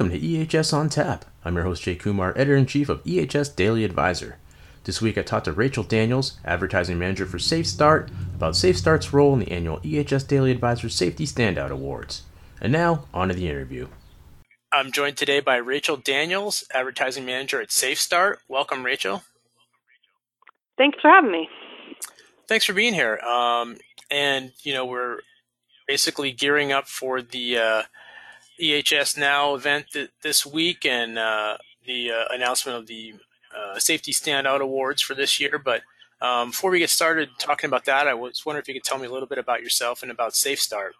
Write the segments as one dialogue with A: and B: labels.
A: welcome to EHS on Tap. I'm your host Jay Kumar, editor in chief of EHS Daily Advisor. This week I talked to Rachel Daniels, advertising manager for Safe Start, about Safe Start's role in the annual EHS Daily Advisor Safety Standout Awards. And now, on to the interview.
B: I'm joined today by Rachel Daniels, advertising manager at Safe Start. Welcome, Rachel.
C: Thanks for having me.
B: Thanks for being here. Um, and you know we're basically gearing up for the uh, EHS Now event th- this week and uh, the uh, announcement of the uh, Safety Standout Awards for this year. But um, before we get started talking about that, I was wondering if you could tell me a little bit about yourself and about Safe Start.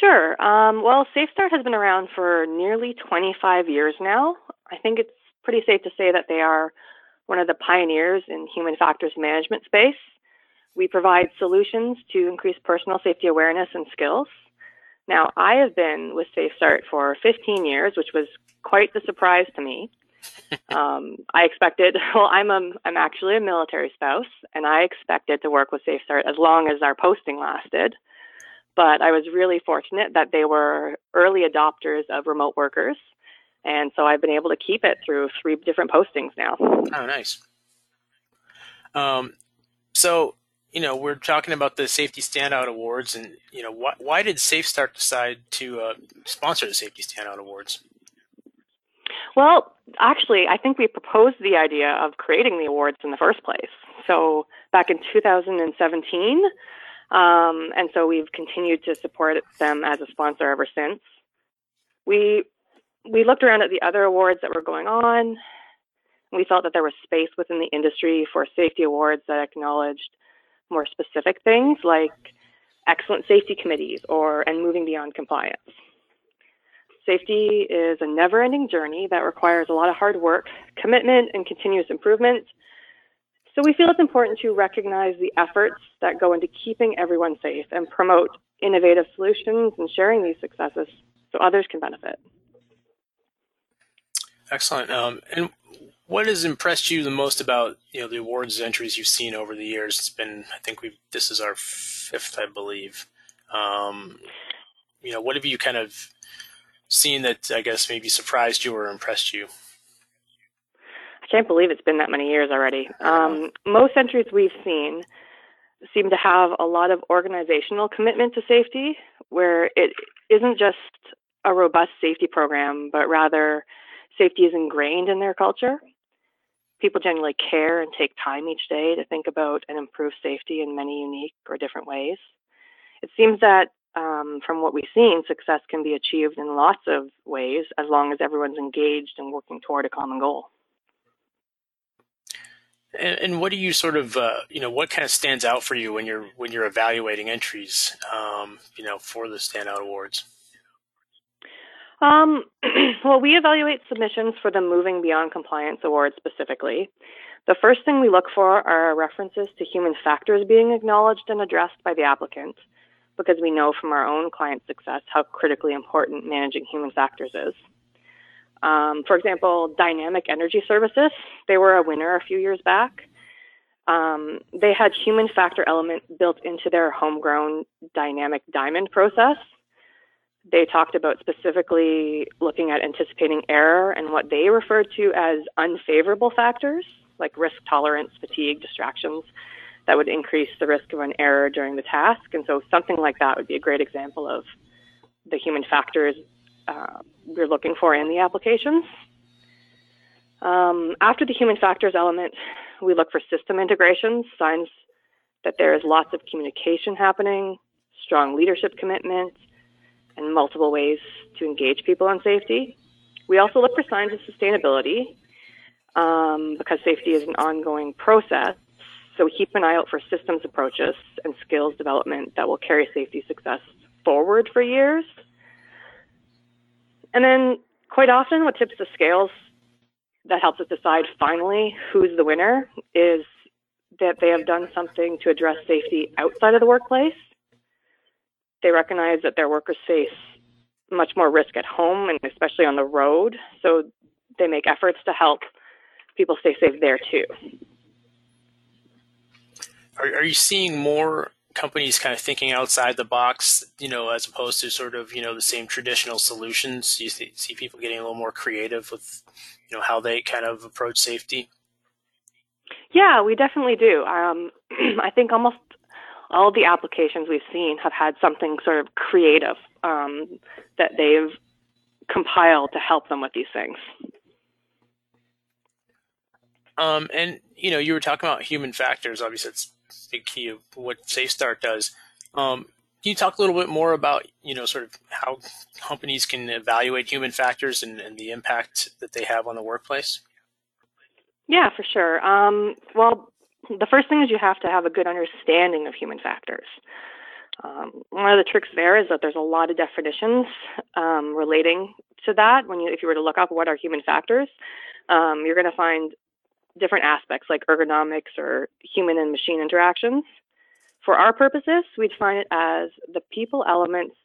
C: Sure. Um, well, Safe Start has been around for nearly 25 years now. I think it's pretty safe to say that they are one of the pioneers in human factors management space. We provide solutions to increase personal safety awareness and skills. Now, I have been with Safe Start for 15 years, which was quite the surprise to me. um, I expected, well, I'm, a, I'm actually a military spouse, and I expected to work with Safe Start as long as our posting lasted. But I was really fortunate that they were early adopters of remote workers. And so I've been able to keep it through three different postings now.
B: Oh, nice. Um, so you know, we're talking about the Safety Standout Awards, and you know, why, why did SafeStart decide to uh, sponsor the Safety Standout Awards?
C: Well, actually, I think we proposed the idea of creating the awards in the first place. So back in 2017, um, and so we've continued to support them as a sponsor ever since. We we looked around at the other awards that were going on. We felt that there was space within the industry for safety awards that acknowledged more specific things like excellent safety committees or and moving beyond compliance. Safety is a never-ending journey that requires a lot of hard work, commitment, and continuous improvement. So we feel it's important to recognize the efforts that go into keeping everyone safe and promote innovative solutions and sharing these successes so others can benefit.
B: Excellent. Um, and what has impressed you the most about you know the awards entries you've seen over the years? It's been I think we this is our fifth, I believe. Um, you know, what have you kind of seen that I guess maybe surprised you or impressed you?
C: I can't believe it's been that many years already. Um, most entries we've seen seem to have a lot of organizational commitment to safety, where it isn't just a robust safety program, but rather safety is ingrained in their culture people generally care and take time each day to think about and improve safety in many unique or different ways. It seems that um, from what we've seen, success can be achieved in lots of ways as long as everyone's engaged and working toward a common goal.
B: And, and what do you sort of, uh, you know, what kind of stands out for you when you're when you're evaluating entries, um, you know, for the standout awards?
C: Um, well, we evaluate submissions for the Moving Beyond Compliance Award specifically. The first thing we look for are references to human factors being acknowledged and addressed by the applicant, because we know from our own client success how critically important managing human factors is. Um, for example, Dynamic Energy Services, they were a winner a few years back. Um, they had human factor element built into their homegrown dynamic diamond process they talked about specifically looking at anticipating error and what they referred to as unfavorable factors, like risk tolerance, fatigue, distractions, that would increase the risk of an error during the task. And so something like that would be a great example of the human factors uh, we're looking for in the applications. Um, after the human factors element, we look for system integrations, signs that there is lots of communication happening, strong leadership commitment, and multiple ways to engage people on safety. We also look for signs of sustainability um, because safety is an ongoing process. So we keep an eye out for systems approaches and skills development that will carry safety success forward for years. And then, quite often, what tips the scales that helps us decide finally who's the winner is that they have done something to address safety outside of the workplace they recognize that their workers face much more risk at home and especially on the road. So they make efforts to help people stay safe there too.
B: Are, are you seeing more companies kind of thinking outside the box, you know, as opposed to sort of, you know, the same traditional solutions? Do You see, see people getting a little more creative with, you know, how they kind of approach safety?
C: Yeah, we definitely do. Um, I think almost all of the applications we've seen have had something sort of creative um, that they've compiled to help them with these things.
B: Um, and you know, you were talking about human factors. Obviously, it's a big key of what SafeStart does. Um, can you talk a little bit more about you know sort of how companies can evaluate human factors and, and the impact that they have on the workplace?
C: Yeah, for sure. Um, well, the first thing is you have to have a good understanding of human factors. Um, one of the tricks there is that there's a lot of definitions um, relating to that. When you, if you were to look up what are human factors, um, you're going to find different aspects like ergonomics or human and machine interactions. For our purposes, we define it as the people elements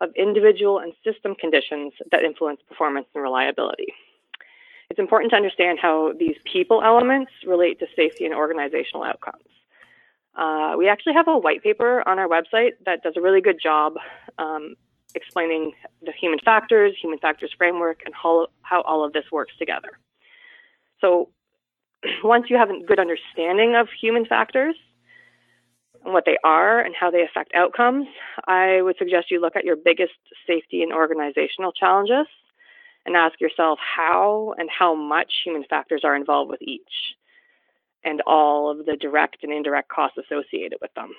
C: of individual and system conditions that influence performance and reliability. It's important to understand how these people elements relate to safety and organizational outcomes. Uh, we actually have a white paper on our website that does a really good job um, explaining the human factors, human factors framework, and how, how all of this works together. So once you have a good understanding of human factors and what they are and how they affect outcomes, I would suggest you look at your biggest safety and organizational challenges and ask yourself how and how much human factors are involved with each and all of the direct and indirect costs associated with them.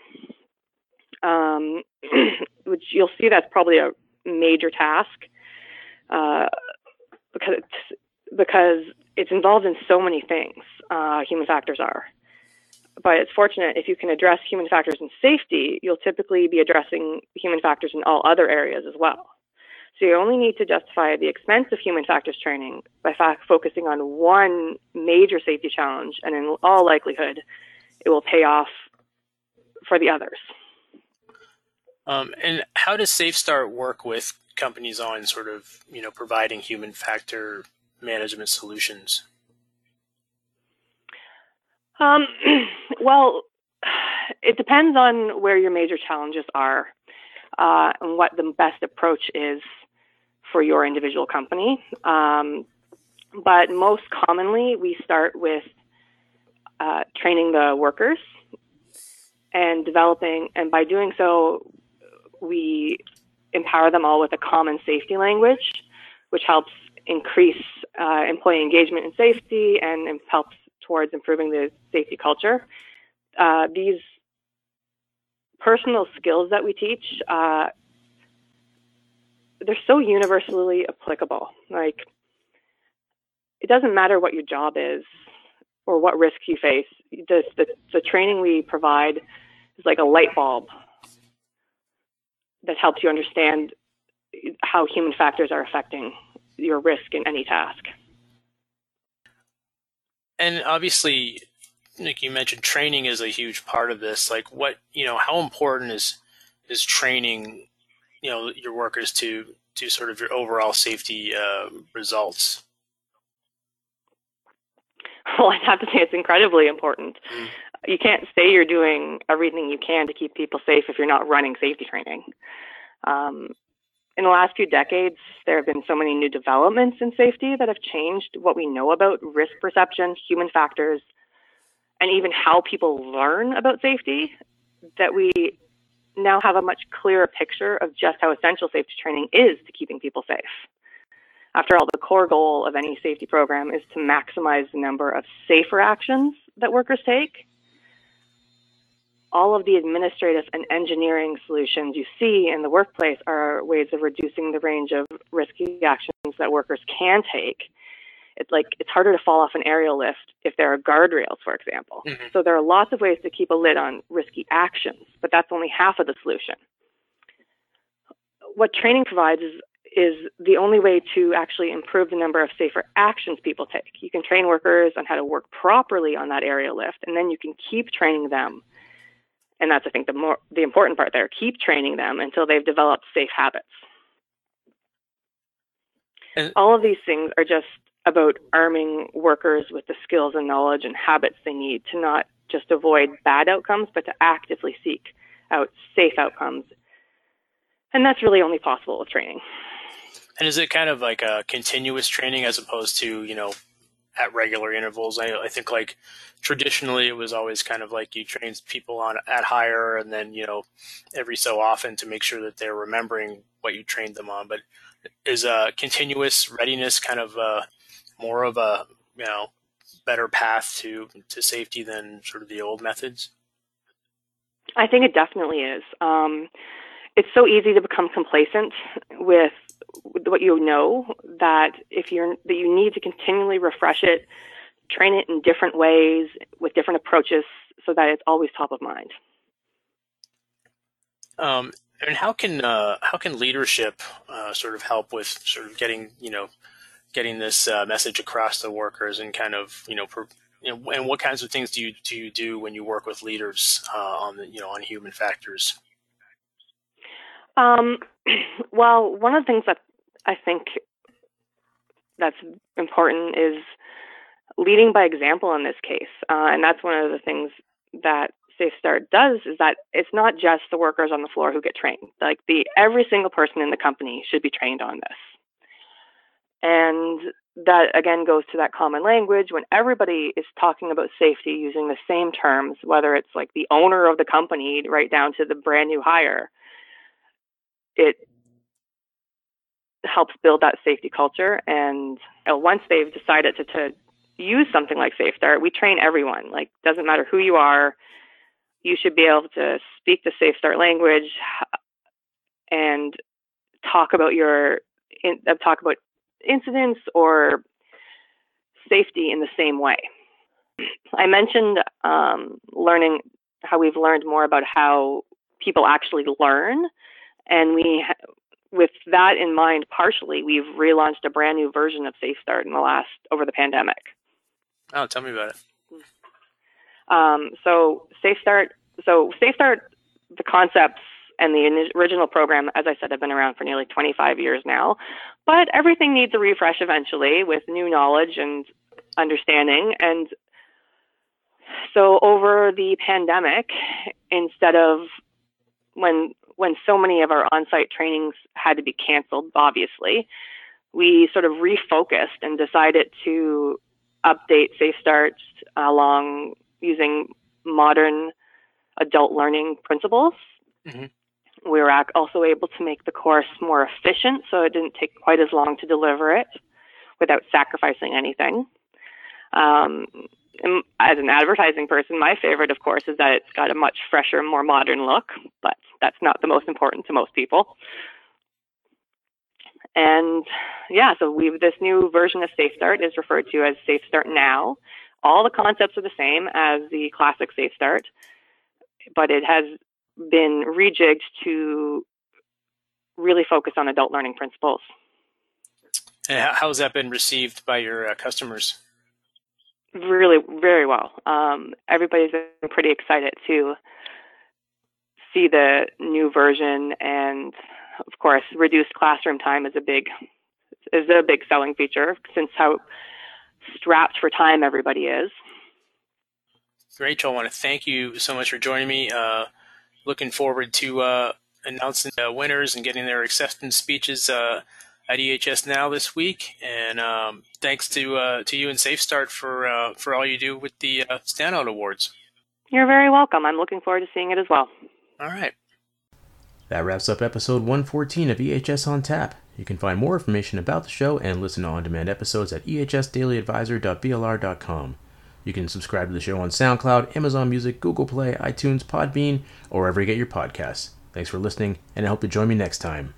C: Um, which you'll see that's probably a major task uh, because it's, because it's involved in so many things. Uh, human factors are, but it's fortunate if you can address human factors in safety, you'll typically be addressing human factors in all other areas as well. So you only need to justify the expense of human factors training by fa- focusing on one major safety challenge, and in all likelihood, it will pay off for the others.
B: Um, and how does SafeStart work with companies on sort of you know providing human factor management solutions?
C: Um, well, it depends on where your major challenges are uh, and what the best approach is for your individual company. Um, but most commonly, we start with uh, training the workers and developing, and by doing so, we empower them all with a common safety language, which helps increase uh, employee engagement and safety and helps towards improving the safety culture. Uh, these personal skills that we teach uh, they're so universally applicable. Like, it doesn't matter what your job is or what risks you face. The, the, the training we provide is like a light bulb that helps you understand how human factors are affecting your risk in any task.
B: And obviously, like you mentioned, training is a huge part of this. Like, what you know, how important is is training you know your workers to to sort of your overall safety uh, results?
C: Well, I'd have to say it's incredibly important. Mm. You can't say you're doing everything you can to keep people safe if you're not running safety training. Um, in the last few decades, there have been so many new developments in safety that have changed what we know about risk perception, human factors, and even how people learn about safety that we now have a much clearer picture of just how essential safety training is to keeping people safe. After all, the core goal of any safety program is to maximize the number of safer actions that workers take. All of the administrative and engineering solutions you see in the workplace are ways of reducing the range of risky actions that workers can take it's like it's harder to fall off an aerial lift if there are guardrails, for example. Mm-hmm. So there are lots of ways to keep a lid on risky actions, but that's only half of the solution. What training provides is is the only way to actually improve the number of safer actions people take. You can train workers on how to work properly on that aerial lift, and then you can keep training them. And that's, I think, the more the important part there. Keep training them until they've developed safe habits. And All of these things are just about arming workers with the skills and knowledge and habits they need to not just avoid bad outcomes, but to actively seek out safe outcomes. And that's really only possible with training.
B: And is it kind of like a continuous training as opposed to, you know, at regular intervals? I, I think like traditionally it was always kind of like you train people on at hire and then, you know, every so often to make sure that they're remembering what you trained them on. But is a continuous readiness kind of uh, more of a, you know, better path to, to safety than sort of the old methods?
C: I think it definitely is. Um, it's so easy to become complacent with what you know that if you're that you need to continually refresh it, train it in different ways with different approaches so that it's always top of mind.
B: Um, and how can uh, how can leadership uh, sort of help with sort of getting you know getting this uh, message across to workers and kind of you know, per, you know, and what kinds of things do you do you do when you work with leaders uh, on the you know on human factors?
C: Um, well, one of the things that I think that's important is leading by example in this case, uh, and that's one of the things that Safe Start does is that it's not just the workers on the floor who get trained. Like the every single person in the company should be trained on this. And that again goes to that common language when everybody is talking about safety using the same terms, whether it's like the owner of the company right down to the brand new hire it helps build that safety culture. And you know, once they've decided to, to use something like SafeStart, we train everyone. Like, doesn't matter who you are, you should be able to speak the SafeStart language and talk about your in, uh, talk about incidents or safety in the same way. I mentioned um, learning how we've learned more about how people actually learn and we, with that in mind, partially, we've relaunched a brand new version of SafeStart in the last over the pandemic.
B: Oh, tell me about it.
C: Um, so SafeStart, so SafeStart, the concepts and the original program, as I said, have been around for nearly 25 years now. But everything needs a refresh eventually with new knowledge and understanding. And so over the pandemic, instead of when when so many of our on-site trainings had to be canceled, obviously, we sort of refocused and decided to update Safe Starts along using modern adult learning principles. Mm-hmm. We were also able to make the course more efficient, so it didn't take quite as long to deliver it without sacrificing anything. Um, as an advertising person, my favorite, of course, is that it's got a much fresher, more modern look, but that's not the most important to most people. And yeah, so we this new version of Safe Start is referred to as Safe Start Now. All the concepts are the same as the classic Safe Start, but it has been rejigged to really focus on adult learning principles.
B: And how has that been received by your uh, customers?
C: really very well. Um, everybody's been pretty excited to see the new version, and of course, reduced classroom time is a big is a big selling feature since how strapped for time everybody is.
B: Rachel, I want to thank you so much for joining me. Uh, looking forward to uh, announcing the winners and getting their acceptance speeches uh, at EHS Now this week, and um, thanks to uh, to you and SafeStart for uh, for all you do with the uh, Standout Awards.
C: You're very welcome. I'm looking forward to seeing it as well.
B: All right.
A: That wraps up episode 114 of EHS on Tap. You can find more information about the show and listen to on-demand episodes at ehsdailyadvisor.blr.com. You can subscribe to the show on SoundCloud, Amazon Music, Google Play, iTunes, Podbean, or wherever you get your podcasts. Thanks for listening, and I hope you join me next time.